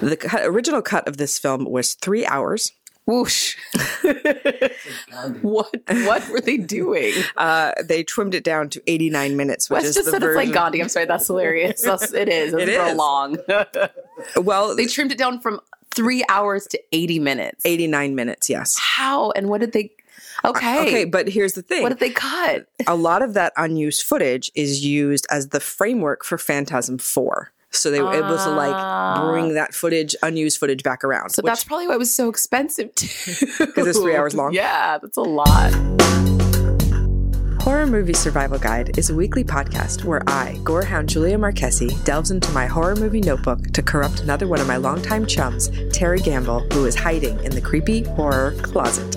The cut, original cut of this film was three hours. Whoosh. what what were they doing? Uh, they trimmed it down to 89 minutes, which Wes is just the said it's like Gandhi. I'm sorry, that's hilarious. That's, it is. It's It real is. long. Well, they trimmed it down from three hours to 80 minutes. 89 minutes, yes. How and what did they? Okay. Okay, but here's the thing. what did they cut? a lot of that unused footage is used as the framework for Phantasm 4. So they were able to like bring ah. that footage, unused footage back around. So that's probably why it was so expensive too. Because it's three hours long? Yeah, that's a lot. Horror Movie Survival Guide is a weekly podcast where I, gorehound Julia Marchese, delves into my horror movie notebook to corrupt another one of my longtime chums, Terry Gamble, who is hiding in the creepy horror closet.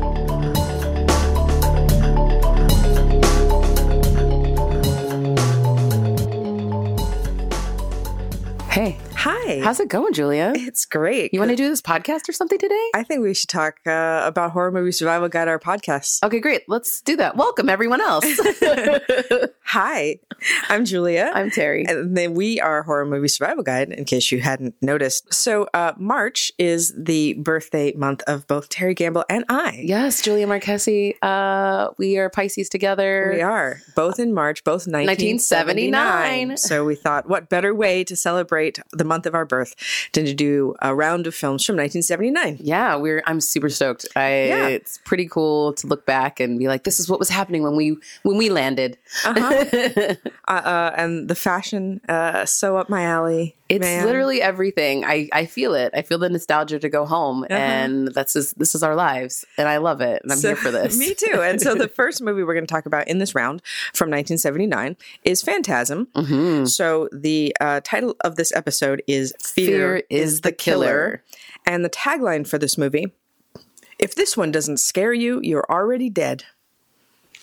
Hi. how's it going, Julia? it's great. You want to do this podcast or something today? I think we should talk uh, about Horror Movie Survival Guide, our podcast. Okay, great. Let's do that. Welcome, everyone else. Hi, I'm Julia. I'm Terry. and then we are Horror Movie Survival Guide, in case you hadn't noticed. So, uh, March is the birthday month of both Terry Gamble and I. Yes, Julia Marchese. Uh, we are Pisces together. We are both in March, both 1979. 1979. So we thought, what better way to celebrate the month of our birth to do a round of films from 1979? Yeah, we're. I'm super stoked. I. Yeah. It's pretty cool to look back and be like, this is what was happening when we when we landed. Uh-huh. uh, uh, and the fashion uh, so up my alley. It's man. literally everything. I I feel it. I feel the nostalgia to go home, and that's just, this is our lives, and I love it, and I'm So- here for this. Me too. And so the first movie we're going to talk about in this round from 1979 is Phantasm. Mhm. So the uh, title of this episode is Fear, Fear is the Killer. And the tagline for this movie if this one doesn't scare you, you're already dead.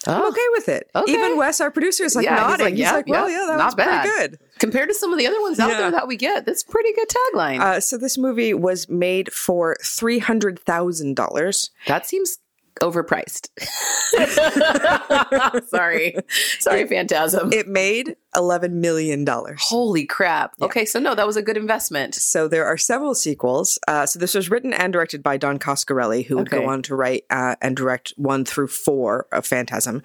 I'm Oh, okay with it. okay. Even Wes, our producer, is like Yeah, he's nodding. like, He's yeah, like, well, yeah, yeah, that was pretty good. compared to some of the other ones out Yeah. there that we get, that's pretty good tagline. Uh, so this movie was made for $300,000. that seems overpriced. sorry, sorry, Phantasm. It made $11 million. Holy crap! Okay, so no, that was a good investment. So there are several sequels. Uh, so this was written and directed by Don Coscarelli, who would Okay. go on to write uh, and direct one through four of Phantasm.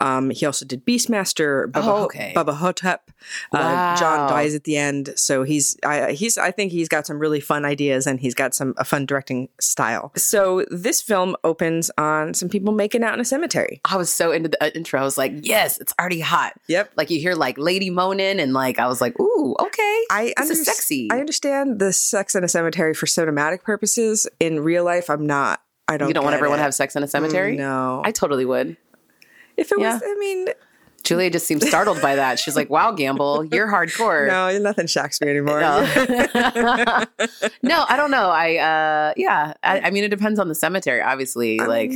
Um, he also did Beastmaster, Bubba, Oh, Ho- okay. Bubba Ho-Tep. Uh, John dies at the end, so he's I, he's I think he's got some really fun ideas and he's got some a fun directing style. So this film opens on some people making out in a cemetery. I was so into the uh, intro. I was like, yes, it's already hot. Yep. Like you hear like lady moaning, and like I was like, ooh, okay. I this is sexy. I understand the sex in a cemetery for cinematic purposes. In real life, I'm not. I don't. you don't want everyone it. to have sex in a cemetery? No. I totally would. If it Yeah. was, I mean, Julia just seemed startled by that. She's like, wow, Gamble, you're hardcore. no, nothing shocks me anymore. No. no, I don't know. I uh yeah. I, I mean it depends on the cemetery, obviously. like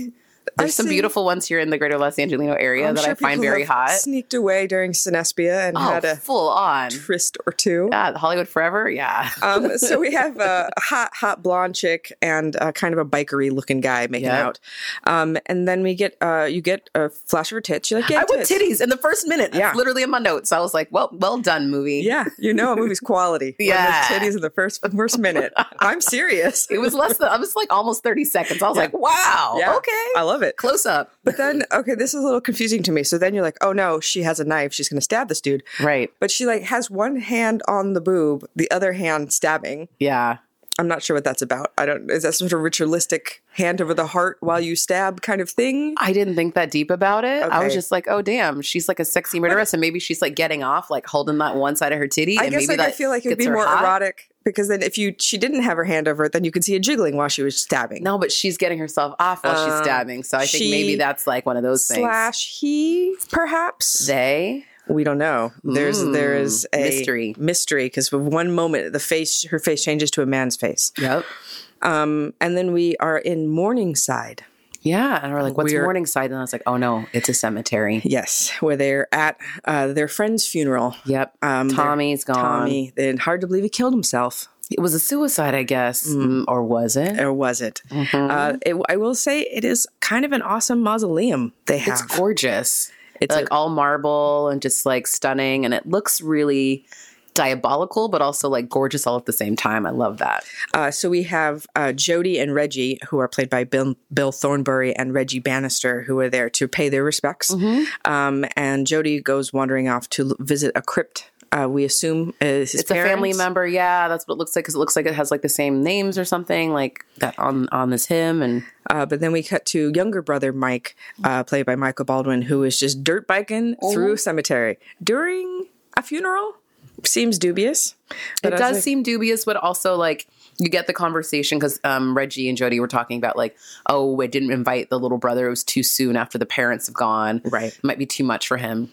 I there's some see- beautiful ones here in the greater Los Angelino area I'm that sure I find very hot. Sneaked away during Cinespia and Oh, had a full on. tryst or two. Yeah, Hollywood Forever. Yeah. Um, so we have a hot, hot blonde chick and uh, kind of a bikery looking guy making Yep. out. Um, and then we get, uh, you get a flash of her tits. You're like, yeah, I tits. titties in the first minute. That's Yeah. literally in my notes. I was like, well, well done, movie. Yeah, you know a movie's quality. Yeah. titties in the first first minute. I'm serious. It was less than, I was like almost 30 seconds. I was Yeah. like, wow, Yeah. okay. I love it. Close up. But then, okay, this is a little confusing to me. So then you're like, oh no, she has a knife. She's going to stab this dude. Right. But she like has one hand on the boob, the other hand stabbing. Yeah. I'm not sure what that's about. I don't. Is that sort of ritualistic hand over the heart while you stab kind of thing? I didn't think that deep about it. I was just like, oh damn, she's like a sexy murderess, and maybe she's like getting off, like holding that one side of her titty. I and guess maybe like I feel like it would be more hot. erotic because then if you she didn't have her hand over it, then you could see it jiggling while she was stabbing. No, but she's getting herself off while she's Uh, stabbing. So I think maybe that's like one of those things. Slash he perhaps. They. We don't know. There's there is a mystery. mystery because for one moment the face her face changes to a man's face, Yep. and then we are in Morningside. Yeah, and we're like, "What's We're- Morningside?" And I was like, "Oh no, it's a cemetery." Yes, where they're at uh, their friend's funeral. Yep. Um, Tommy's gone. Tommy, and hard to believe he killed himself, It was a suicide, I guess, Mm, or was it? or was it? Mm-hmm. Uh, it? I will say it is kind of an awesome mausoleum they have. It's gorgeous. It's like all marble and just like stunning, and it looks really diabolical, but also like gorgeous all at the same time. I love that. Uh, so we have uh, Jody and Reggie, who are played by Bill, Bill Thornbury and Reggie Bannister, who are there to pay their respects. Mm-hmm. Um, and Jody goes wandering off to visit a crypt. Uh, we assume is his It's a family member. Yeah, that's what it looks like because it looks like it has like the same names or something like that on on this hymn. And Uh, but then we cut to younger brother Mike, uh, played by Michael Baldwin, who is just dirt biking Oh. through a cemetery during a funeral. Seems dubious. It does like, seem dubious, but also like you get the conversation because um, Reggie and Jody were talking about like, oh, I didn't invite the little brother. It was too soon after the parents have gone. Right. it might be too much for him.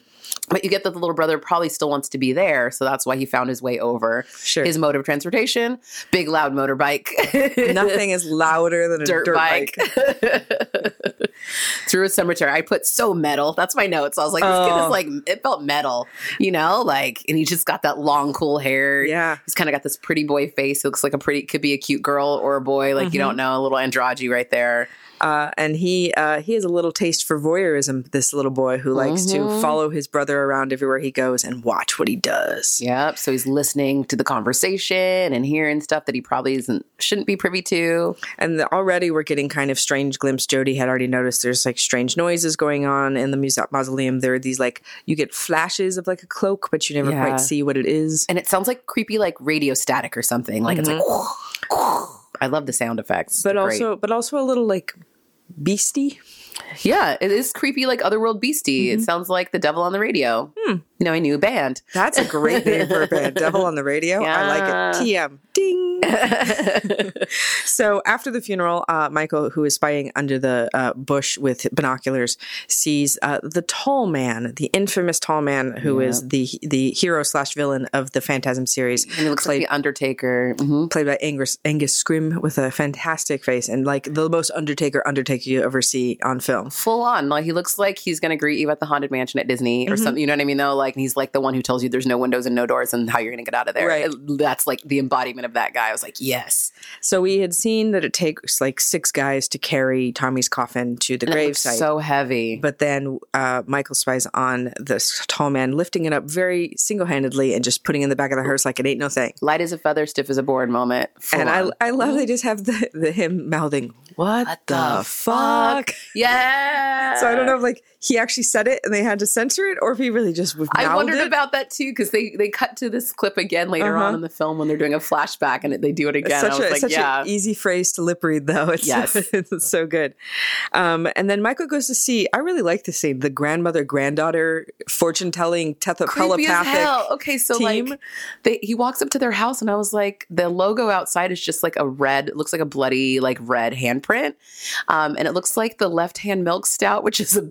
But you get that the little brother probably still wants to be there, so that's why he found his way over. Sure. His mode of transportation, big loud motorbike. Nothing is louder than a dirt, dirt, bike, bike. through a cemetery. I put so metal. That's my notes. I was like, this kid Oh. is like, it felt metal, you know, like, and he just got that long, cool hair. Yeah. he's kind of got this pretty boy face. He looks like a pretty, could be a cute girl or a boy. Like you mm-hmm. don't know, a little androgy right there. Uh, and he uh, he has a little taste for voyeurism. This little boy who likes Mm-hmm. to follow his brother around everywhere he goes and watch what he does. Yep. So he's listening to the conversation and hearing stuff that he probably isn't shouldn't be privy to. And the, already we're getting kind of strange glimpse. Jody had already noticed there's like strange noises going on in the muse- mausoleum. There are these like you get flashes of like a cloak, but you never Yeah. quite see what it is. And it sounds like creepy, like radio static or something. Like it's like. I love the sound effects. But They're great. also, but also a little like beastie. Yeah, it is creepy like Otherworld Beastie. It mm-hmm. sounds like the devil on the radio. Hmm. You know, a new band. That's a great name for a band. Devil on the radio. I like it. TM. Ding. so after the funeral, uh, Michael, who is spying under the uh, bush with binoculars, sees uh, the tall man, the infamous tall man, who is the the hero slash villain of the Phantasm series, And it looks like the Undertaker. hmm played by Angus Angus Scrimm with a fantastic face and like the most Undertaker Undertaker you ever see on film. Full on. Like he looks like he's gonna greet you at the haunted mansion at Disney or something. You know what I mean? Though, like he's like the one who tells you there's no windows and no doors and how you're gonna get out of there. Right. That's like the embodiment of that guy. I was like, yes. So we had seen that it takes like six guys to carry Tommy's coffin to the And it grave looks site. so heavy. but then uh, Michael spies on this tall man lifting it up very single handedly and just putting it in the back of the hearse like it ain't no thing. Light as a feather, stiff as a board moment. Full and I, on. I love they just have the, the him mouthing, What, the, fuck? Yeah. So I don't know like he actually said it and they had to censor it or if he really just I wondered it. about that too because they they cut to this clip again later Uh-huh. on in the film when they're doing a flashback and they do it again. such I was a like, such yeah, an easy phrase to lip read though. It's, Yes. it's so good. Um, and then Michael goes to see. I really like the scene. The grandmother granddaughter fortune telling tele- telepathic. Okay, so team. like they, he walks up to their house and I was like, the logo outside is just like a red. It looks like a bloody like red handprint, um, and it looks like the left hand milk stout, which is a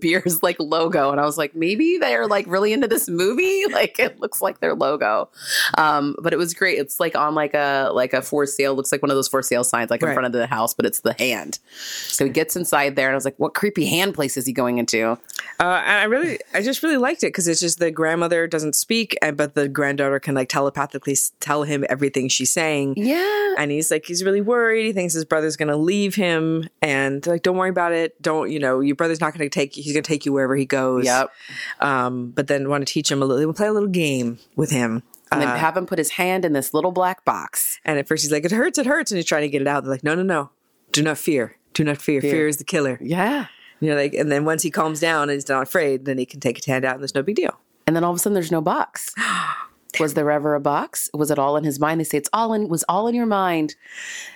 like logo. And I was like, maybe they're like really into this movie. Like it looks like their logo, um, but it was great. It's like on like a like a for sale. Looks like one of those for sale signs like in front of the house, but it's the hand. So he gets inside there, and I was like, what creepy hand place is he going into? Uh, and I really, I just really liked it because it's just the grandmother doesn't speak, and but the granddaughter can like telepathically tell him everything she's saying. Yeah, And he's like, he's really worried. He thinks his brother's going to leave him, and like, don't worry about it. Don't, you know, your brother's not going to take. He's going to take you wherever he goes. Yep. Um, but then want to teach him a little. Will play a little game with him. and Uh, then have him put his hand in this little black box. and at first he's like, it hurts, it hurts, and he's trying to get it out. They're like, no, no, no, do not fear, do not fear. Fear, is the killer. Yeah. You know, like, and then once he calms down and he's not afraid, then he can take his hand out, and there's no big deal. And then all of a sudden there's no box. was there ever a box? Was it all in his mind? They say it's all in was all in your mind.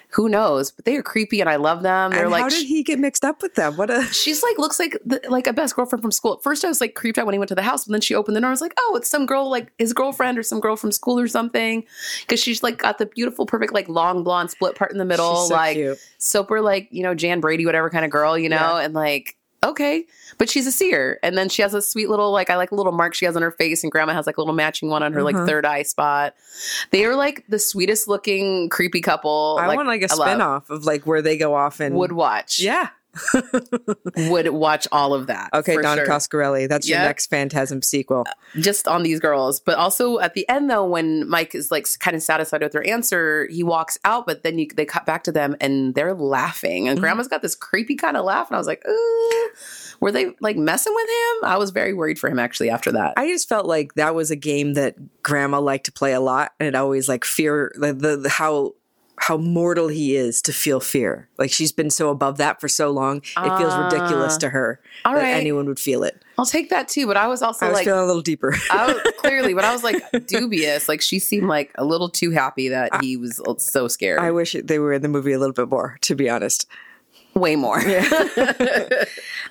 Who knows? But they are creepy and I love them. They're and like how did he get mixed up with them? What a she's like looks like the, like a best girlfriend from school. At first, I was like creeped out when he went to the house, but then she opened the door. I was like, oh, it's some girl like his girlfriend or some girl from school or something, because she's like got the beautiful, perfect like long blonde split part in the middle, She's so like cute. super like you know Jan Brady, whatever kind of girl, you know, Yeah. and like okay, but she's a seer, and then she has a sweet little like I like a little mark she has on her face, and Grandma has like a little matching one on her like Uh-huh. third eye spot. They are like the sweetest looking creepy couple. I want like a I love. spin off of like where they go off and Would watch. Yeah. Would watch all of that. Okay, Don sure. Coscarelli. That's your next Phantasm sequel. just on these girls. But also at the end, though, when Mike is like kind of satisfied with their answer, he walks out. But then you, they cut back to them and they're laughing. Mm-hmm. And Grandma's got this creepy kind of laugh, and I was like, Ooh. were they like messing with him? I was very worried for him actually after that. I just felt like that was a game that grandma liked to play a lot and it always like fear the, the, the how how mortal he is to feel fear. Like she's been so above that for so long, it feels ridiculous Ah. to her All that right. anyone would feel it. I'll take that too. But I was also I was like, feeling a little deeper. I was, clearly, but I was like dubious. Like she seemed like a little too happy that he was so scared. I wish they were in the movie a little bit more, to be honest. Way more.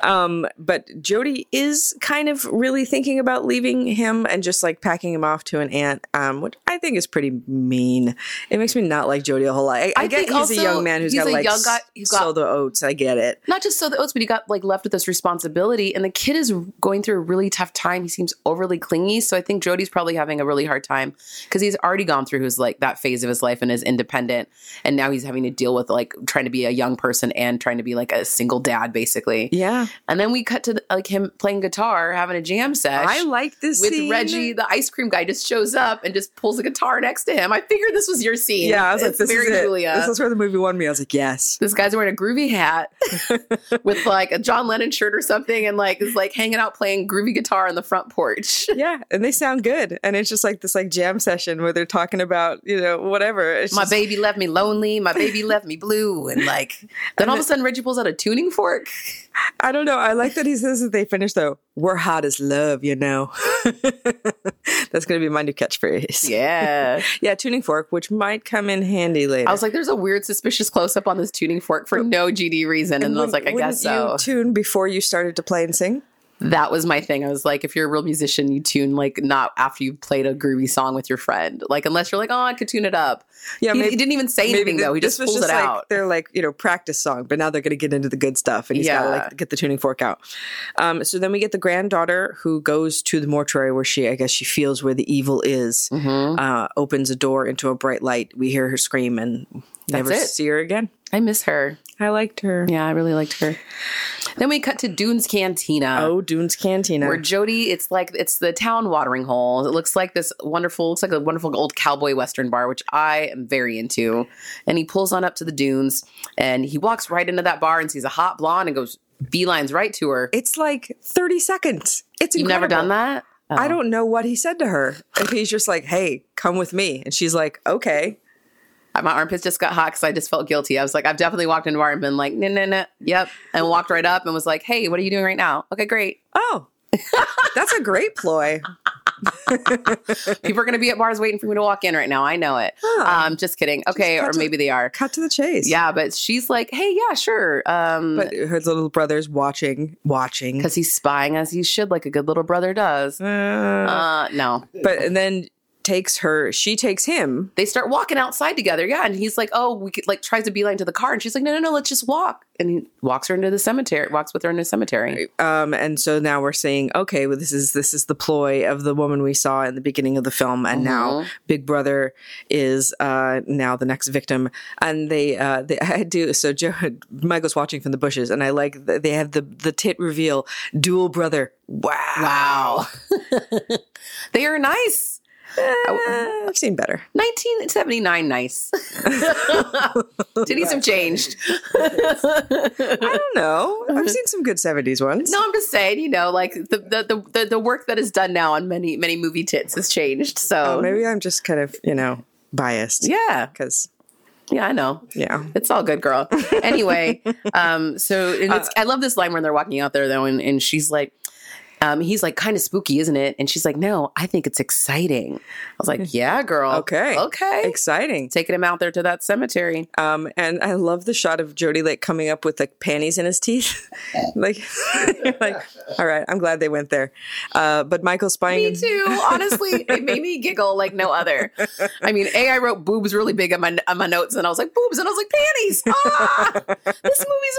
Um, but Jody is kind of really thinking about leaving him and just like packing him off to an aunt, um, which I think is pretty mean. It makes me not like Jody a whole lot. I, I, I get he's also a young man who's got like young guy got- sow the oats. I get it. not just so the oats, but he got like left with this responsibility, and the kid is going through a really tough time. He seems overly clingy, so I think Jody's probably having a really hard time because he's already gone through his like that phase of his life and is independent, and now he's having to deal with like trying to be a young person and trying to be like a single dad, basically. Yeah, And then we cut to the, like him playing guitar, having a jam session. I like this with scene. Reggie, the ice cream guy, just shows up and just pulls a guitar next to him. I figured this was your scene. Yeah, I was like, this very is it. Julia. This is where the movie won me. I was like, yes. this guy's wearing a groovy hat with like a John Lennon shirt or something and like is like hanging out playing groovy guitar on the front porch. Yeah, and they sound good, and it's just like this like jam session where they're talking about you know whatever. It's My just- baby left me lonely. My baby left me blue. And like, then all of a sudden Reggie pulls out a tuning fork. I don't know. I like that he says that they finish though. We're hot as love, you know. That's gonna be my new catchphrase. Yeah. Yeah, tuning fork, which might come in handy later. I was like, there's a weird suspicious close up on this tuning fork for no GD reason. And, I was like, I guess so. You tune before you started to play and sing. That was my thing. I was like, if you're a real musician, you tune like not after you've played a groovy song with your friend. Like unless you're like, oh, I could tune it up. Yeah, he, maybe- he didn't even say anything th- though. He just was pulls it like out. They're like you know practice song, but now they're going to get into the good stuff, and he's got to like get the tuning fork out. Um, so then we get the granddaughter who goes to the mortuary where she, I guess, she feels where the evil is. Mm-hmm. Uh, opens a door into a bright light. We hear her scream and never it. see her again. I miss her. I liked her. Yeah, I really liked her. Then we cut to Dune's Cantina. Oh, Dune's Cantina. Where Jody, it's like it's the town watering hole. It looks like this wonderful, looks like a wonderful old cowboy western bar, which I am very into. And he pulls on up to the dunes, and he walks right into that bar and sees a hot blonde and goes beelines right to her. it's like 30 seconds. It's You've never done that? Oh. I don't know what he said to her. If he's just like, hey, come with me. And she's like, okay. My armpits just got hot because I just felt guilty. I was like, I've definitely walked into bar and been like, no, no, no, yep, and walked right up and was like, hey, what are you doing right now? Okay, great. Oh, that's a great ploy. People are going to be at bars waiting for me to walk in right now. I know it. Huh. Um, just kidding. Okay, cut or to- maybe they are. Cut to the chase. Yeah, but she's like, hey, yeah, sure. Um, But her little brother's watching, watching. because he's spying as he should, like a good little brother does. Uh, Uh, no. but and then takes her, she takes him. They start walking outside together. Yeah. And he's like, oh, we could like tries to beeline to the car. And she's like, no, no, no, let's just walk. And he walks her into the cemetery, walks with her into the cemetery. Um, and so now we're saying, okay, well, this is this is the ploy of the woman we saw in the beginning of the film, and now Big Brother is uh, now the next victim. And they, uh, they I do so. Joe, Michael's watching from the bushes, and I like they have the the tit reveal, dual brother. Wow, Wow. they are nice. Uh, I've seen better. 1979, nice. Titties have changed. I don't know. I've seen some good seventies ones. No, I'm just saying, you know, like the the, the the work that is done now on many many movie tits has changed. So Oh, maybe I'm just kind of you know biased. yeah, because yeah, I know. yeah. It's all good, girl. Anyway, um, so and it's, I love this line when they're walking out there though, and, and she's like, Um, he's like, kind of spooky, isn't it? And she's like, no, I think it's exciting. I was like, yeah, girl. Okay. Okay. Exciting. Taking him out there to that cemetery. Um, and I love the shot of Jody like coming up with like panties in his teeth. like, like, all right, I'm glad they went there. Uh, but Michael spying. Me too. Honestly, it made me giggle like no other. I mean, A, I wrote boobs really big on my on my notes, and I was like boobs, and I was like panties. Ah, this movie's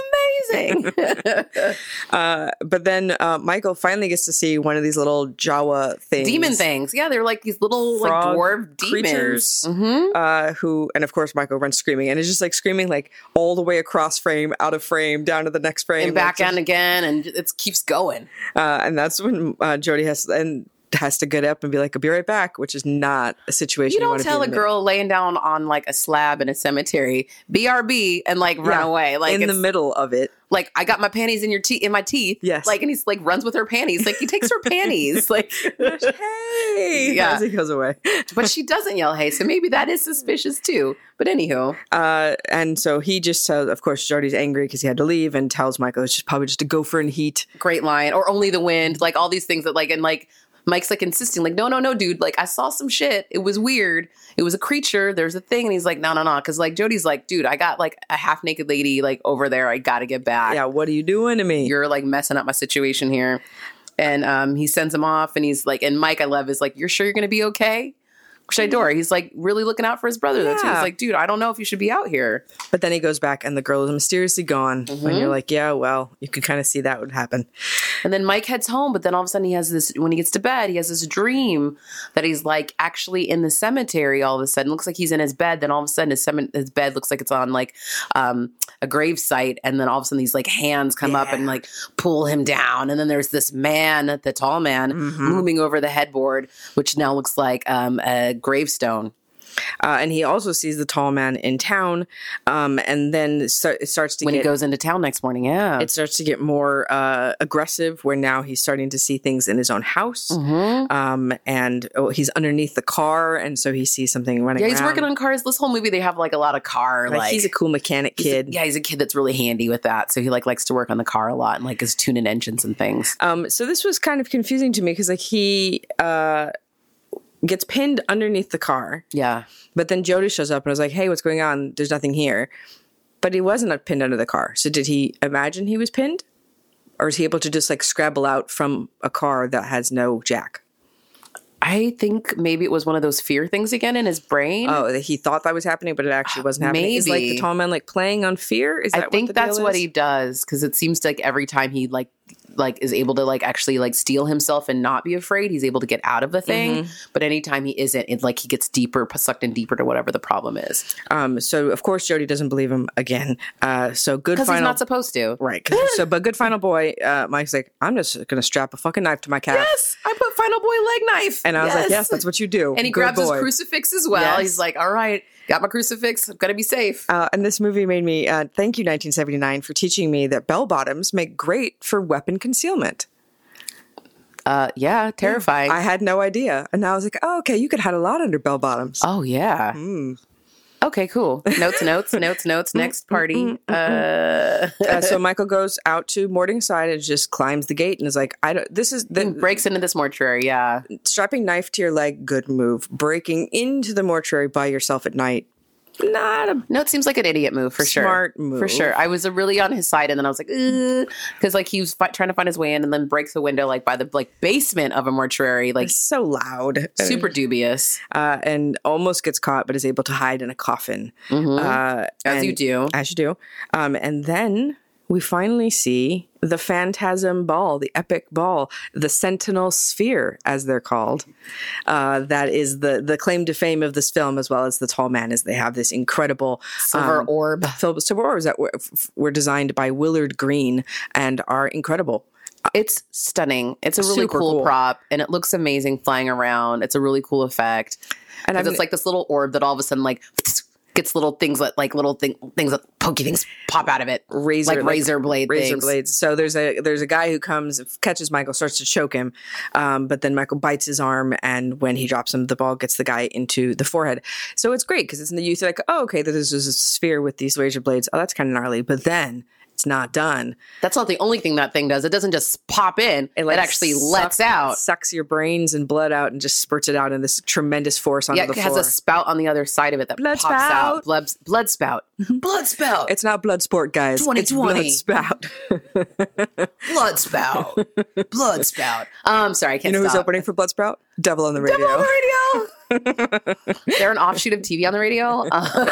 amazing. Uh, but then uh, Michael finally gets to see one of these little Jawa things. Demon things, yeah, they're like these little Frog like dwarf demons. creatures. hmm Uh, who and of course Michael runs screaming and is just like screaming like all the way across frame, out of frame, down to the next frame, And back like, again, and it keeps going. Uh, and that's when uh, Jody has and has to get up and be like, "I'll be right back," which is not a situation You don't be tell a girl laying down on like a slab in a cemetery, BRB, and like run Yeah, away. Like in the middle of it. like I got my panties in your teeth in my teeth. Yes. Like and he's like runs with her panties. Like he takes her panties. Like hey, Yeah. as he goes away. but she doesn't yell hey, so maybe that is suspicious too. But anywho, Uh, and so he just tells, of course, Jody's angry because he had to leave, and tells Michael it's just probably just a gopher in heat. great line. Or only the wind, like all these things that like and like Mike's like insisting, like, no, no, no, dude. Like, I saw some shit. It was weird. It was a creature. There's a thing. And he's like, no, no, no. Cause like Jody's like, dude, I got like a half naked lady like over there. I gotta get back. Yeah, what are you doing to me? you're like messing up my situation here. And um, he sends him off, and he's like, and Mike, I love, is like, you're sure you're gonna be okay? Which I adore. He's like really looking out for his brother. That's he's like, dude, I don't know if you should be out here. but then he goes back, and the girl is mysteriously gone. Mm-hmm. And you're like, yeah, well, you can kind of see that would happen. And then Mike heads home, but then all of a sudden he has this when he gets to bed, he has this dream that he's like actually in the cemetery all of a sudden. Looks like he's in his bed, then all of a sudden his, cemen- his bed looks like it's on like um, a grave site, and then all of a sudden these like hands come up and like pull him down. And then there's this man, the tall man, Mm-hmm. looming over the headboard, which now looks like um, a gravestone. Uh, and he also sees the tall man in town, um, and then start, it starts to When get he goes into town next morning, yeah. it starts to get more uh, aggressive. Where now he's starting to see things in his own house, Mm-hmm. um, and oh, he's underneath the car, and so he sees something running. yeah, he's around. working on cars. This whole movie, they have like a lot of car. Like, Like, he's a cool mechanic he's a- kid. yeah, he's a kid that's really handy with that. So he like likes to work on the car a lot and like is tuning engines and things. Um, so this was kind of confusing to me because like he uh, gets pinned underneath the car, Yeah. but then Jody shows up and was like, "Hey, what's going on? There's nothing here." But he wasn't pinned under the car. So did he imagine he was pinned, or is he able to just like scrabble out from a car that has no jack? I think maybe it was one of those fear things again in his brain. Oh, that he thought that was happening, but it actually uh, wasn't happening. Is like the tall man like playing on fear? Is that I think what that's what he does because it seems like every time he like like is able to like actually like steel himself and not be afraid, he's able to get out of the thing. Mm-hmm. But anytime he isn't, it's like he gets deeper, sucked in deeper to whatever the problem is Um, so of course Jody doesn't believe him again. Uh, so good because final. he's not supposed to. right so, but good final boy, uh, Mike's like, I'm just gonna strap a fucking knife to my calf, Yes, I put Final Boy leg knife, and I was like, yes, that's what you do. And he Good grabs boy. his crucifix as well. Yes. He's like, all right, got my crucifix. I'm gonna be safe. Uh, and this movie made me uh, thank you 1979 for teaching me that bell bottoms make great for weapon concealment. Uh, yeah, terrifying. I had no idea, and now I was like, oh, okay, you could hide a lot under bell bottoms. Oh yeah. Hmm. Okay, cool. Notes, notes, notes, notes. Next party. Uh, Uh, so Michael goes out to Morningside and just climbs the gate and is like, I don't. This is the breaks into this mortuary. Yeah. strapping knife to your leg. Good move. Breaking into the mortuary by yourself at night. Not a No, it seems like an idiot move for sure. Smart for sure. I was really on his side, and then I was like, because like he was fi- trying to find his way in, and then breaks the window like by the like basement of a mortuary, like so loud. super dubious, uh, and almost gets caught, but is able to hide in a coffin. Uh, Mm-hmm. as and- you do. As you do. Um, and then we finally see the Phantasm Ball, the epic ball, the Sentinel Sphere, as they're called. Uh, that is the the claim to fame of this film, as well as the Tall Man, is they have this incredible Silver um, orb. silver silver orbs that were, were designed by Willard Green and are incredible. It's stunning. It's a really cool, cool. prop, and it looks amazing flying around. It's a really cool effect. And And I've- it's like this little orb that all of a sudden like gets little things that like little thing things that pokey things pop out of it, razor like razor blade razor things. blades. So there's a there's a guy who comes catches Michael, starts to choke him, um, but then Michael bites his arm, and when he drops him, the ball gets the guy into the forehead. So it's great because it's in the youth like, oh okay, this is a sphere with these razor blades. Oh, that's kind of gnarly. But then it's not done. That's not the only thing that thing does. It doesn't just pop in. It, like, actually lets suck- out. sucks your brains and blood out, and just spurts it out in this tremendous force onto Yeah, the it has a spout on the other side of it that Blood pops spout. out. Blood, blood spout. blood spout. it's not blood sport, guys. It's 2020. blood spout. blood spout. blood spout. Um, sorry, I you can't know who's opening for blood spout? Devil on the radio. Devil on the radio. They're an offshoot of TV on the radio. Uh,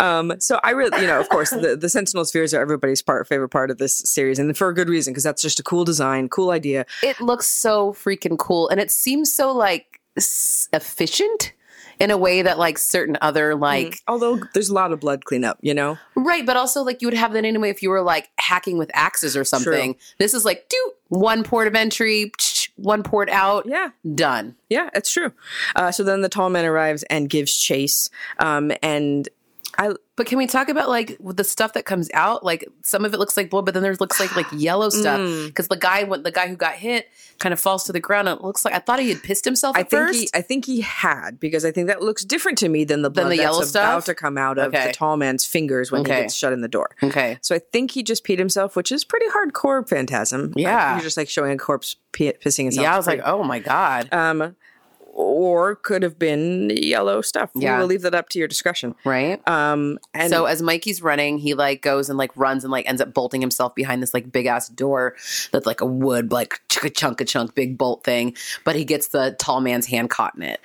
Um, so I really, you know, of course, the, the Sentinel spheres are everybody's part favorite part of this series, and for a good reason because that's just a cool design, cool idea. it looks so freaking cool, and it seems so like s- efficient in a way that like certain other like Although there's a lot of blood cleanup, you know. right, but also like you would have that anyway if you were like hacking with axes or something. This is like do one port of entry, one port out, Yeah, done. yeah, it's true. Uh, so then the tall man arrives and gives chase, um, and I But can we talk about like the stuff that comes out? Like some of it looks like blood, but then there's looks like like yellow stuff Mm. because the guy when the guy who got hit kind of falls to the ground. And it looks like I thought he had pissed himself I think first. he, I think he had because I think that looks different to me than the blood the that's yellow about stuff? to come out of Okay. the tall man's fingers when Okay. he gets shut in the door. okay, So I think he just peed himself, which is pretty hardcore phantasm. Yeah. you're just like showing a corpse pissing himself. yeah, I was like, oh my god, um, or could have been yellow stuff. Yeah. we will leave that up to your discretion. right? Um, and so as Mikey's running, he like goes and like runs and like ends up bolting himself behind this like big ass door that's like a wood like chunk chunk chunk big bolt thing. But he gets the tall man's hand caught in it.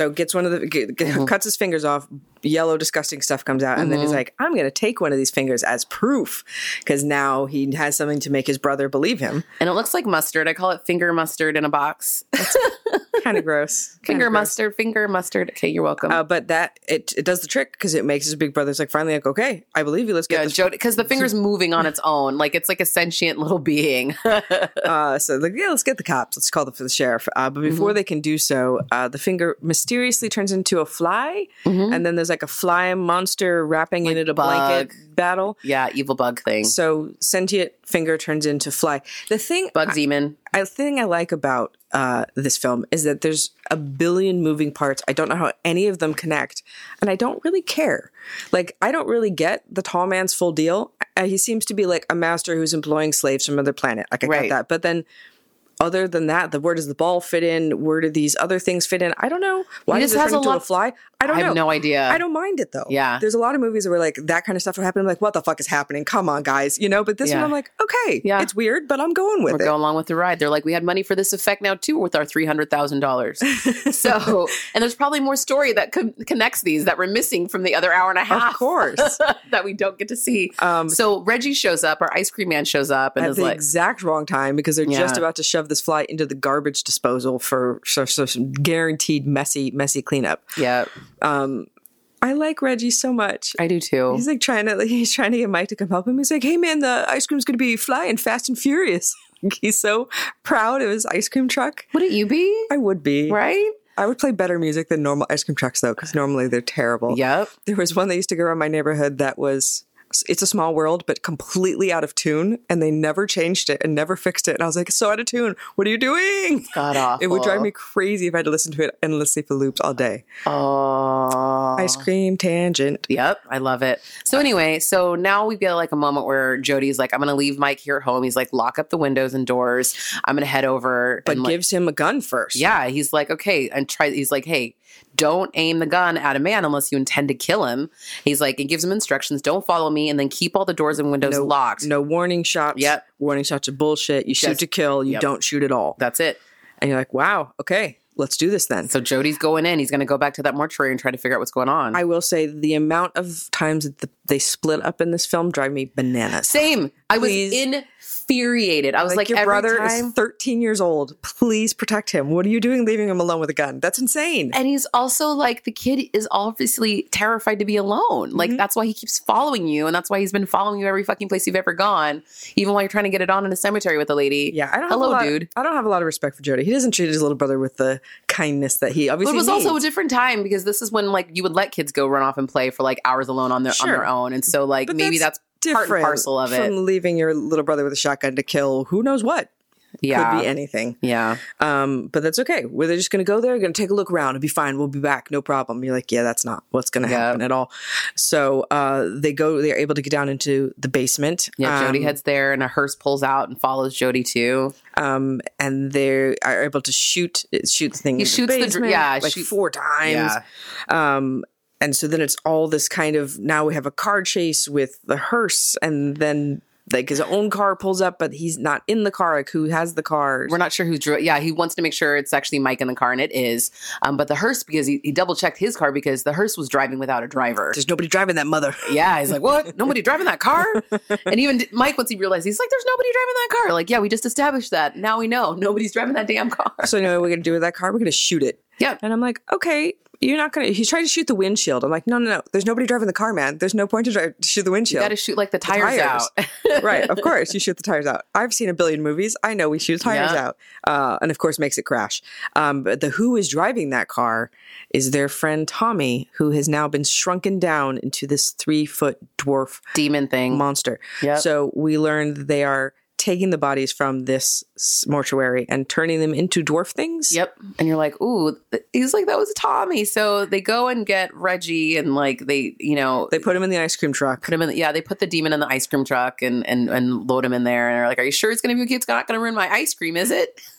So gets one of the g- g- Mm-hmm. cuts his fingers off. Yellow, disgusting stuff comes out, and then he's like, "I'm going to take one of these fingers as proof," because now he has something to make his brother believe him. And it looks like mustard. I call it finger mustard in a box. Kind of gross. Finger gross. mustard, finger mustard. Okay, you're welcome. Uh, but that it it does the trick because it makes his big brother's like finally like, okay, I believe you. Let's get yeah. Jody, because the finger's moving on its own, like it's like a sentient little being. Uh, so like, yeah, let's get the cops. Let's call the, for the sheriff. Uh, but Mm-hmm. before they can do so, uh, the finger mysteriously turns into a fly, and then there's like a fly monster wrapping in it a blanket battle. yeah, evil bug thing. So sentient finger turns into fly. The thing, Bug demon. I, the thing I like about uh, this film is that there's a billion moving parts. I don't know how any of them connect, and I don't really care. Like, I don't really get the tall man's full deal. Uh, he seems to be like a master who's employing slaves from another planet. Like, I Right. get that, but then. Other than that, the where does the ball fit in? Where do these other things fit in? I don't know. Why does it has turn a into a fly? I don't I know. have no idea. I don't mind it though. Yeah. There's a lot of movies where like that kind of stuff will happen. I'm like, what the fuck is happening? Come on, guys. You know, but this Yeah. one I'm like, okay, Yeah. it's weird, but I'm going with We're it. going along with the ride. They're like, we had money for this effect now too, with our three hundred thousand dollars. so, and there's probably more story that con- connects these that we're missing from the other hour and a half. Of course. that we don't get to see. Um, so Reggie shows up, our ice cream man shows up, and at is the like, exact wrong time because they're just about to shove this fly into the garbage disposal for so some guaranteed messy, messy cleanup. yeah, Um, I like Reggie so much. I do too. He's like trying to like, he's trying to get Mike to come help him. He's like, "Hey man, the ice cream's gonna be flying fast and furious." he's so proud of his ice cream truck. Wouldn't you be? I would be. Right? I would play better music than normal ice cream trucks though, because normally they're terrible. Yep. There was one that used to go around my neighborhood that was it's a small world, but completely out of tune, and they never changed it and never fixed it. And I was like, so out of tune. What are you doing?" God awful. It would drive me crazy if I had to listen to it endlessly for loops all day. Oh. Ice cream tangent. Yep, I love it. So anyway, so now we get like a moment where Jody's like, "I'm to leave Mike here at home." He's like, "Lock up the windows and doors. I'm to head over." But and like, gives him a gun first. yeah, he's like, "Okay," and try. He's like, "Hey, don't aim the gun at a man unless you intend to kill him." He's like, it gives him instructions: "Don't follow me, and then keep all the doors and windows no, locked." No warning shots. Yep. Warning shots are bullshit. You shoot to kill. You yep. don't shoot at all. That's it. And you're like, wow, okay, let's do this then. So Jody's going in. He's going to go back to that mortuary and try to figure out what's going on. I will say the amount of times that the, they split up in this film drive me bananas. Same. I was Please. Infuriated. I was like, your brother time. is 13 years old. Please protect him. What are you doing leaving him alone with a gun? That's insane. And he's also like the kid is obviously terrified to be alone. Mm-hmm. Like that's why he keeps following you, and that's why he's been following you every fucking place you've ever gone, even while you're trying to get it on in a cemetery with a lady. yeah, I don't Hello, have a lot, dude. I don't have a lot of respect for Jody. He doesn't treat his little brother with the kindness that he But obviously it was also a different time because this is when like you would let kids go run off and play for like hours alone on their on their own, and so like But maybe that's, that's part and different parcel of it. from leaving your little brother with a shotgun to kill who knows what. Yeah. Could be anything. Yeah. Um, but that's okay. We're they're just going to go there, going to take a look around. It'll be fine. We'll be back. No problem. You're like, yeah, that's not what's going to Yeah. happen at all. So uh, they go, they're able to get down into the basement. Yeah. Jody Um, heads there and a hearse pulls out and follows Jody too. um, and they are able to shoot, shoot the thing. He shoots the basement, yeah, like shoot- four times. Yeah. Um, and so then it's all this kind of now we have a car chase with the hearse, and then like his own car pulls up, but he's not in the car. Like who has the car? We're not sure who drew. it. Yeah, he wants to make sure it's actually Mike in the car, and it is. Um, but the hearse because he, he double checked his car because the hearse was driving without a driver. There's nobody driving that mother. Yeah, he's like, what? Nobody driving that car? And even Mike, once he realized, he's like, there's nobody driving that car. Like, yeah, we just established that. Now we know nobody's driving that damn car. So you know what we're gonna do with that car? We're gonna shoot it. Yeah. And I'm like, okay, you're not gonna. He's trying to shoot the windshield. I'm like, no, no, no. There's nobody driving the car, man. There's no point to, drive, to shoot the windshield. You got to shoot like the tires, tires. out. right, of course, you shoot the tires out. I've seen a billion movies. I know we shoot the tires Yeah. out, uh, and of course makes it crash. Um, but the who is driving that car is their friend Tommy, who has now been shrunken down into this three foot dwarf Demon thing. monster. Yep. So we learned they are taking the bodies from this mortuary and turning them into dwarf things. Yep. And you're like, ooh, he's like, that was Tommy. So they go and get Reggie and like they, you know, They put him in the ice cream truck. put him in. the, Yeah, they put the demon in the ice cream truck and and and load him in there. And they're like, "Are you sure it's gonna be okay? It's not gonna ruin my ice cream, is it?"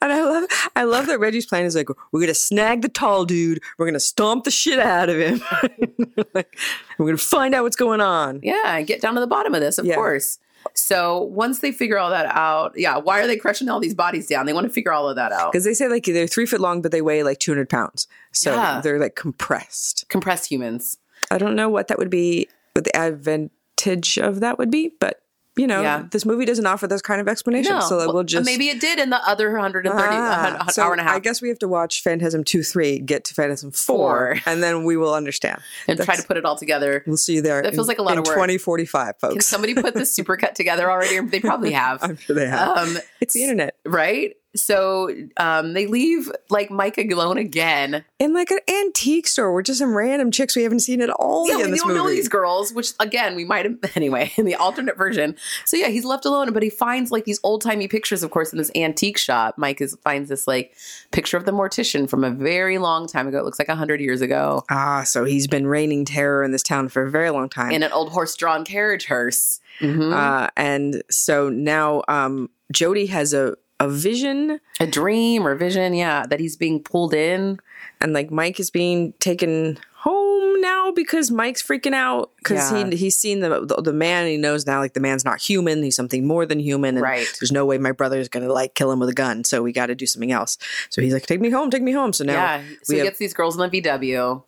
And I love, I love that Reggie's plan is like, we're gonna snag the tall dude, we're gonna stomp the shit out of him, like, we're gonna find out what's going on. Yeah, get down to the bottom of this, of Yeah. course. So once they figure all that out, yeah, why are they crushing all these bodies down? They want to figure all of that out. Because they say like they're three foot long, but they weigh like 200 pounds, so Yeah. they're like compressed. Compressed humans. I don't know what that would be, what the advantage of that would be, but you know, Yeah. this movie doesn't offer those kind of explanations, so that well, we'll just maybe it did in the other 130 Ah, uh, so hour and a half I guess we have to watch Phantasm 2 3, get to Phantasm 4, Four. and then we will understand. and try to put it all together. We'll see you there. That feels like a lot in of work. 2045, Can folks. somebody put the supercut together already? They probably have. I'm sure they have. Um, it's the internet. right? So um, they leave like Mike alone again. In like an antique store where just some random chicks we haven't seen at all Yeah, we don't know these girls, which again we might have anyway in the alternate version. So yeah, he's left alone, but he finds like these old timey pictures, of course, in this antique shop. Mike is finds this like picture of the mortician from a very long time ago. It looks like a hundred years ago Ah, so he's been reigning terror in this town for a very long time. in an old horse-drawn carriage hearse. Mhm. uh, and so now um, Jody has a, a vision, a dream or vision, yeah, that he's being pulled in. and like Mike is being taken home now because Mike's freaking out because Yeah. he he's seen the, the the man. And he knows now like the man's not human. He's something more than human. And Right. There's no way my brother's gonna like kill him with a gun. So we got to do something else. So he's like, take me home, take me home. So now yeah, so we he have gets these girls in the VW.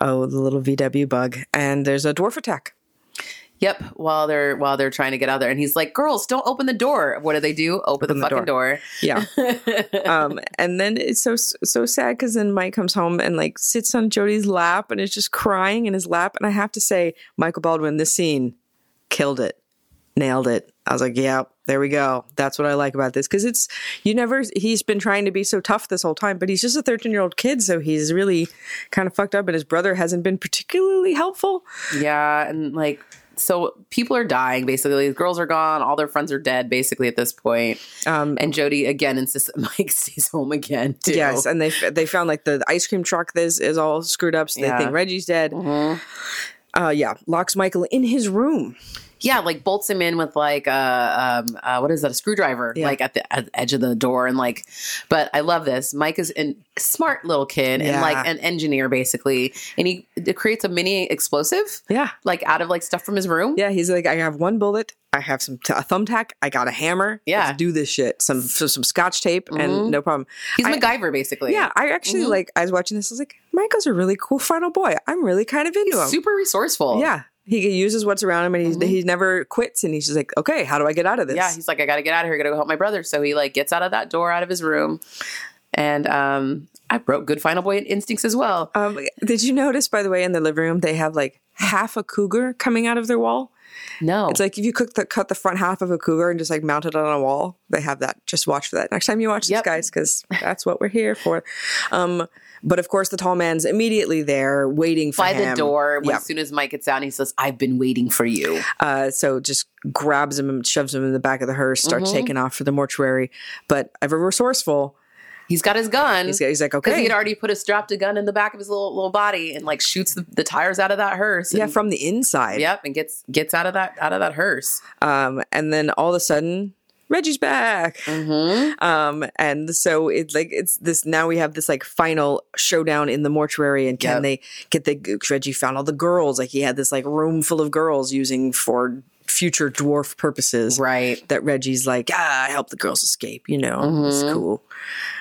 oh the little VW bug, and there's a dwarf attack. Yep, while they're while they're trying to get out there, and he's like, "Girls, don't open the door." What do they do? Open, Open the the fucking door. Yeah. um, and then it's so so sad because then Mike comes home and like sits on Jody's lap and is just crying in his lap. And I have to say, Michael Baldwin, this scene killed it, nailed it. I was like, yeah, there we go. That's what I like about this because it's you never. He's been trying to be so tough this whole time, but he's just a thirteen year old kid, so he's really kind of fucked up. And his brother hasn't been particularly helpful. Yeah, and like so people are dying basically. The girls are gone, all their friends are dead basically at this point. Um, And Jody again insists that Mike stays home again too. Yes, and they they found like the ice cream truck is is all screwed up, so they Yeah. think Reggie's dead. Mhm. Uh, yeah, locks Michael in his room. Yeah, like bolts him in with like uh um uh, what is that a screwdriver Yeah. like at the, at the edge of the door and like but I love this. Mike is a smart little kid and like an engineer basically and he creates a mini explosive Yeah, like out of like stuff from his room. yeah. He's like, I have one bullet. I have some t- a thumbtack. I got a hammer. Yeah. Let's do this shit. Some so some scotch tape Mhm. and no problem. He's I- MacGyver basically. Yeah, I actually Mhm. like. I was watching this. I was like, Michael's a really cool final boy. I'm really kind of into him. super resourceful. Yeah, he uses what's around him, and he's Mhm. he never quits. And he's just like, okay, how do I get out of this? Yeah, he's like, I gotta get out of here. I gotta go help my brother. So he like gets out of that door, out of his room, and um, I broke good final boy instincts as well. Um, did you notice, by the way, in the living room they have like half a cougar coming out of their wall? No. It's like if you cook the cut the front half of a cougar and just like mount it on a wall. They have that. Just watch for that next time you watch Yep. this, guys, because that's what we're here for. Um, but of course, the tall man's immediately there waiting for him by the door. Yeah. As soon as Mike gets down, he says, I've been waiting for you. Uh, so just grabs him and shoves him in the back of the hearse, starts Mm-hmm. taking off for the mortuary. But ever resourceful, He's got his gun. he's, he's like, okay. Because he had already put a strapped a gun in the back of his little little body and like shoots the, the tires out of that hearse. yeah, from the inside. Yep, and gets gets out of that out of that hearse. Um, and then all of a sudden, Reggie's back. Mm-hmm. Um, and so it's like it's this now we have this like final showdown in the mortuary, and can Yep. they get the Reggie found all the girls? Like he had this like room full of girls using for future dwarf purposes. Right. That Reggie's like, ah, I help the girls escape. You know, it's Mhm. cool.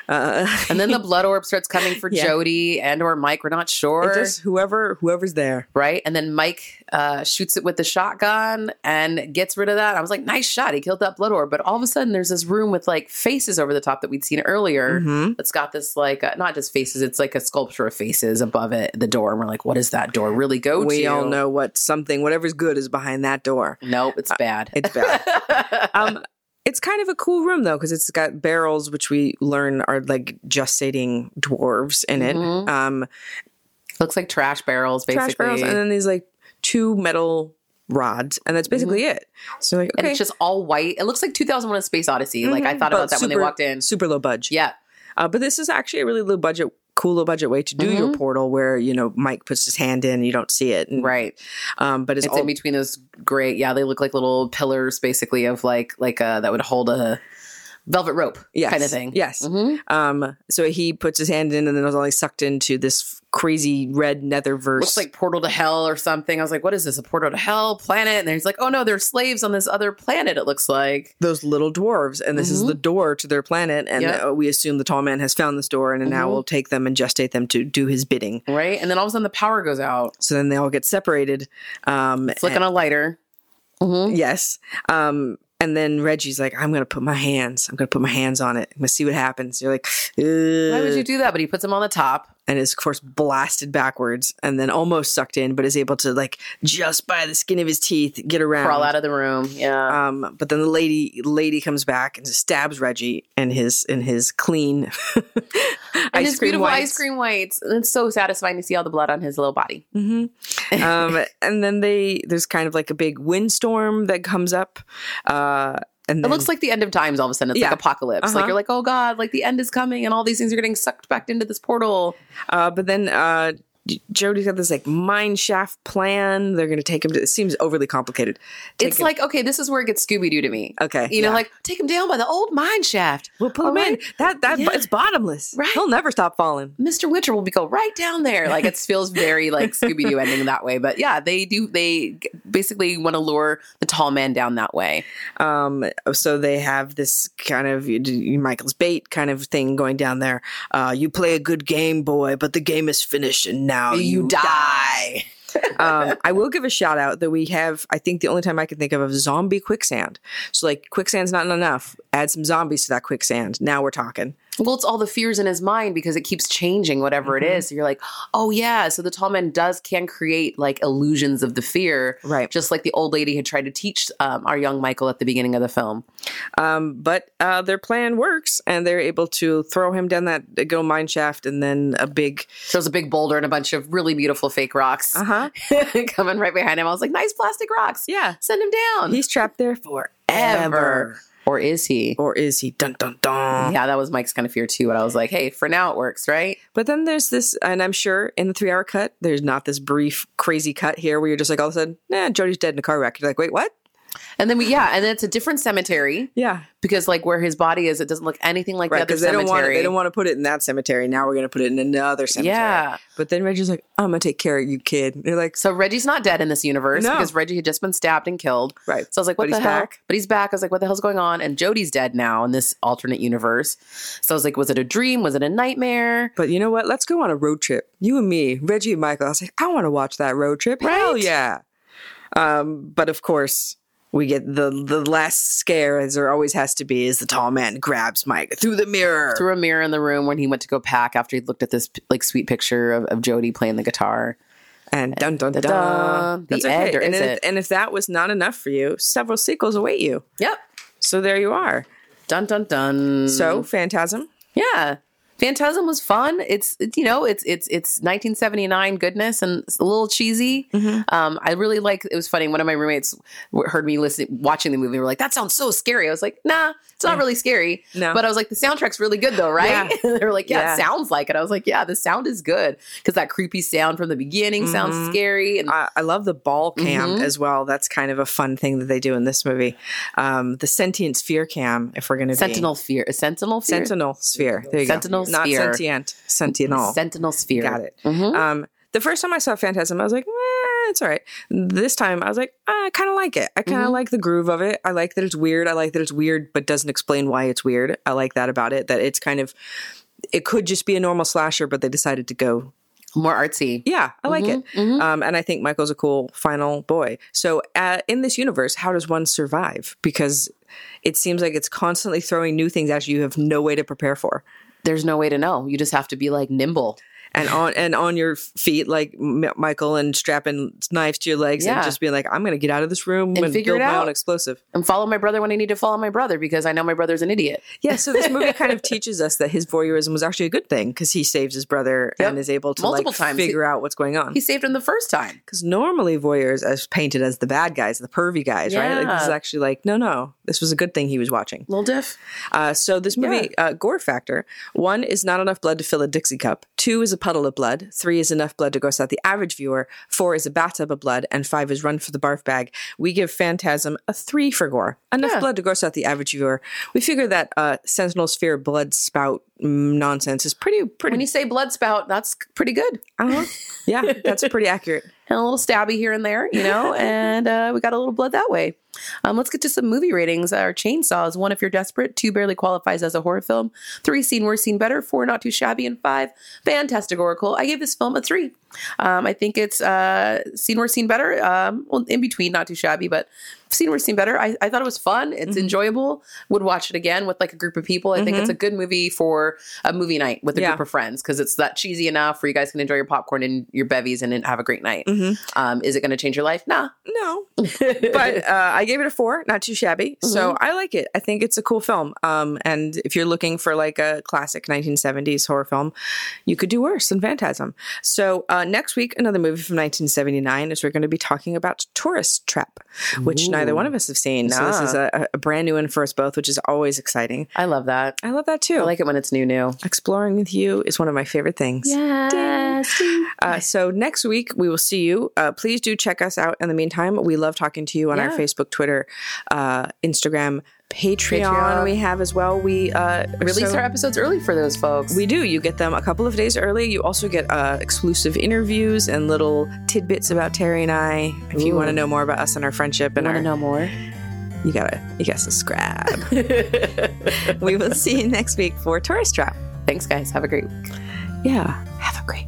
Uh, And then the blood orb starts coming for Yeah. Jody and or Mike. We're not sure. it just whoever whoever's there. right? And then Mike uh, shoots it with the shotgun and gets rid of that. I was like, nice shot. He killed that blood orb. But all of a sudden, there's this room with like faces over the top that we'd seen earlier. Mhm. That's got this like uh, not just faces. It's like a sculpture of faces above it, the door. And we're like, what does that door really go to? We all know what something, whatever's good, is behind that door. Nope, it's bad. It's bad. um, it's kind of a cool room though because it's got barrels, which we learn are like gestating dwarves in it. Mhm. Um, Looks like trash barrels, basically. trash barrels, and then these like two metal rods, and that's basically it. So like, Mm-hmm. And it's just all white. It looks like 2001: A Space Odyssey. Like I Mhm. thought But about that when they walked in. super low budget. Yeah, Uh, but this is actually a really low budget, cool low budget way to do your Mhm. portal, where you know Mike puts his hand in, and you don't see it, and, right. Um, but it's, It's all in between those great. Yeah, they look like little pillars, basically, of like like uh that would hold a velvet rope yes, kind of thing. Yes. hmm Um, so he puts his hand in, and then it was only sucked into this crazy red netherverse. Looks like portal to hell or something. I was like, what is this? A portal to hell planet? And then he's like, oh no, they're slaves on this other planet. It looks like. those little dwarves, and this is Mhm. the door to their planet. And Yep. uh, we assume the tall man has found this door, and now Mhm. will take them and gestate them to do his bidding. Right. And then all of a sudden the power goes out. So then they all get separated. Um, Flick on a lighter. Mhm. yes. Um, and then Reggie's like, "I'm gonna put my hands. I'm gonna put my hands on it. I'm gonna see what happens." You're like, Why would you do that? But he puts them on the top. And is of course blasted backwards, and then almost sucked in, but is able to like just by the skin of his teeth get around. Crawl out of the room. Yeah. Um, but then the lady lady comes back and stabs Reggie in his in his clean and his beautiful ice cream whites. And it's so satisfying to see all the blood on his little body. hmm um, and then they there's kind of like a big windstorm that comes up. Uh, and It looks like the end of times all of a sudden. It's Yeah. like apocalypse. Uh-huh. Like you're like, oh God, like the end is coming and all these things are getting sucked back into this portal. uh, but then uh, Jody's got this like mine shaft plan. They're going to take him to. It seems overly complicated. Take it's him- like, okay, this is where it gets Scooby Doo to me. okay, You know, yeah. like take him down by the old mine shaft. we'll put him all in. right. That that Yeah. it's bottomless. Right. He'll never stop falling. Mr. Winter will be go right down there. Like it feels very like Scooby Doo ending that way. But yeah, they do. They basically want to lure the tall man down that way. Um, so they have this kind of Michael's bait kind of thing going down there. Uh, you play a good game, boy, but the game is finished, and now you, die. um, I will give a shout out that we have. I think the only time I can think of is zombie quicksand. So like quicksand's not enough. Add some zombies to that quicksand. Now we're talking. Well, it's all the fears in his mind because it keeps changing whatever it is. So you're like, oh yeah. So the tall man does can create like illusions of the fear, Right. Just like the old lady had tried to teach um, our young Michael at the beginning of the film. Um, but uh, their plan works, and they're able to throw him down that go mine shaft, and then a big Throws a big boulder and a bunch of really beautiful fake rocks uh huh coming right behind him. I was like, nice plastic rocks. yeah. Send him down. He's trapped there forever. Ever. Or is he? Or is he? Dun dun dun. Yeah, that was Mike's kind of fear too. But I was like, hey, for now it works, right? But then there's this, and I'm sure in the three hour cut, there's not this brief, crazy cut here where you're just like, all of a sudden, nah, Jody's dead in a car wreck. You're like, wait, what? And then we, yeah, and then it's a different cemetery Yeah. because like where his body is, it doesn't look anything like Right. the other Because they don't cemetery. want they don't want to put it in that cemetery. Now we're going to put it in another cemetery. yeah. But then Reggie's like, I'm going to take care of you, kid. And you're like, So Reggie's not dead in this universe No. because Reggie had just been stabbed and killed. right. So I was like, what But the he's hell? back. But he's back. I was like, what the hell's going on? And Jody's dead now in this alternate universe. So I was like, was it a dream? Was it a nightmare? But you know what? Let's go on a road trip. You and me, Reggie and Michael. I was like, I want to watch that road trip. Hell yeah. Um, but of course, we get the the last scare, as there always has to be, is the tall man grabs Mike through the mirror. Through a mirror in the room when he went to go pack after he looked at this like sweet picture of, of Jody playing the guitar. And dun dun dun. Dun-dun. The okay. end, or and, is if, it? and if that was not enough for you, several sequels await you. Yep. So there you are. Dun dun dun. So Phantasm. yeah. Phantasm was fun. It's you know it's it's it's 1979 goodness and it's a little cheesy. Mm-hmm. Um, I really like. It was funny. One of my roommates heard me listening, watching the movie. and Were like, "That sounds so scary." I was like, "Nah, it's not really scary." No. but I was like, "The soundtrack's really good though, right?" Yeah. they were like, "Yeah, Yeah. it sounds like it." I was like, "Yeah, the sound is good because that creepy sound from the beginning sounds Mhm. scary." And I, I love the ball cam Mhm. as well. That's kind of a fun thing that they do in this movie. Um, the sentient sphere cam, if we're going to Sentinel fear, Sentinel fear, Sentinel sphere. There you Sentinel go. Not sphere. sentient. Sentinel. Sentinel sphere. Got it. Mhm. Um, the first time I saw Phantasm, I was like, eh, it's all right. This time, I was like, "Ah, I kind of like it. I kind of Mhm. like the groove of it. I like that it's weird. I like that it's weird, but doesn't explain why it's weird. I like that about it. That it's kind of, it could just be a normal slasher, but they decided to go. More artsy. Yeah, I like it. Mhm. Um, and I think Michael's a cool final boy. So, uh, in this universe, how does one survive? Because it seems like it's constantly throwing new things at you. You have no way to prepare for. There's no way to know. You just have to be like nimble. And on and on your feet like M- Michael and strapping knives to your legs and just being like, I'm gonna get out of this room and, figure build it out. explosive. and follow my brother when I need to follow my brother because I know my brother's an idiot. Yeah, so this movie kind of teaches us that his voyeurism was actually a good thing because he saves his brother Yep. and is able to Multiple like times. figure out what's going on. He saved him the first time. Because normally voyeurs as painted as the bad guys, the pervy guys, right? Like this is actually like, no, no, this was a good thing he was watching. Little diff. Uh, so this movie, uh, gore factor: one is not enough blood to fill a Dixie cup. Two is a puddle of blood. Three is enough blood to gross out the average viewer. Four is a bathtub of blood, and five is run for the barf bag. We give Phantasm a three for gore. Enough Yeah. blood to gross out the average viewer. We figure that uh, Sentinel Sphere blood spout mm, nonsense is pretty pretty. When you say blood spout, that's pretty good. uh-huh. Yeah, that's pretty accurate. And a little stabby here and there, you know, and uh, we got a little blood that way. Um, let's get to some movie ratings. Our chainsaws one, if you're desperate, two barely qualifies as a horror film, three seen worse, seen better, four not too shabby, and five fantastic oracle. I gave this film a three. Um, I think it's uh, seen worse, seen better. Um, well, in between, not too shabby, but seen worse, seen better. I, I thought it was fun. It's enjoyable. Would watch it again with like a group of people. I think it's a good movie for a movie night with a Yeah. group of friends because it's that cheesy enough where you guys can enjoy your popcorn and your bevies and then have a great night. Um, is it going to change your life? Nah. No, but uh, I gave it a four, not too shabby. So Mm-hmm. I like it. I think it's a cool film. Um, and if you're looking for like a classic 1970s horror film, you could do worse than Phantasm. So uh, next week, another movie from 1979 is we're going to be talking about Tourist Trap, which neither one of us have seen. So this is a, a brand new one for us both, which is always exciting. I love that. I love that too. I like it when it's new, new. Exploring with you is one of my favorite things. Yes. Uh, so next week we will see you. Uh, please do check us out. In the meantime, we love talking to you on our Facebook, Twitter, uh, Instagram, Patreon, Patreon. We have as well. We uh, Release so- our episodes early for those folks. We do. You get them a couple of days early. You also get uh, exclusive interviews and little tidbits about Terry and I. If you want to know more about us and our friendship and want our, to know more. you gotta you gotta subscribe. we will see you next week for Tourist Trap. Thanks, guys. Have a great week. Yeah. Have a great.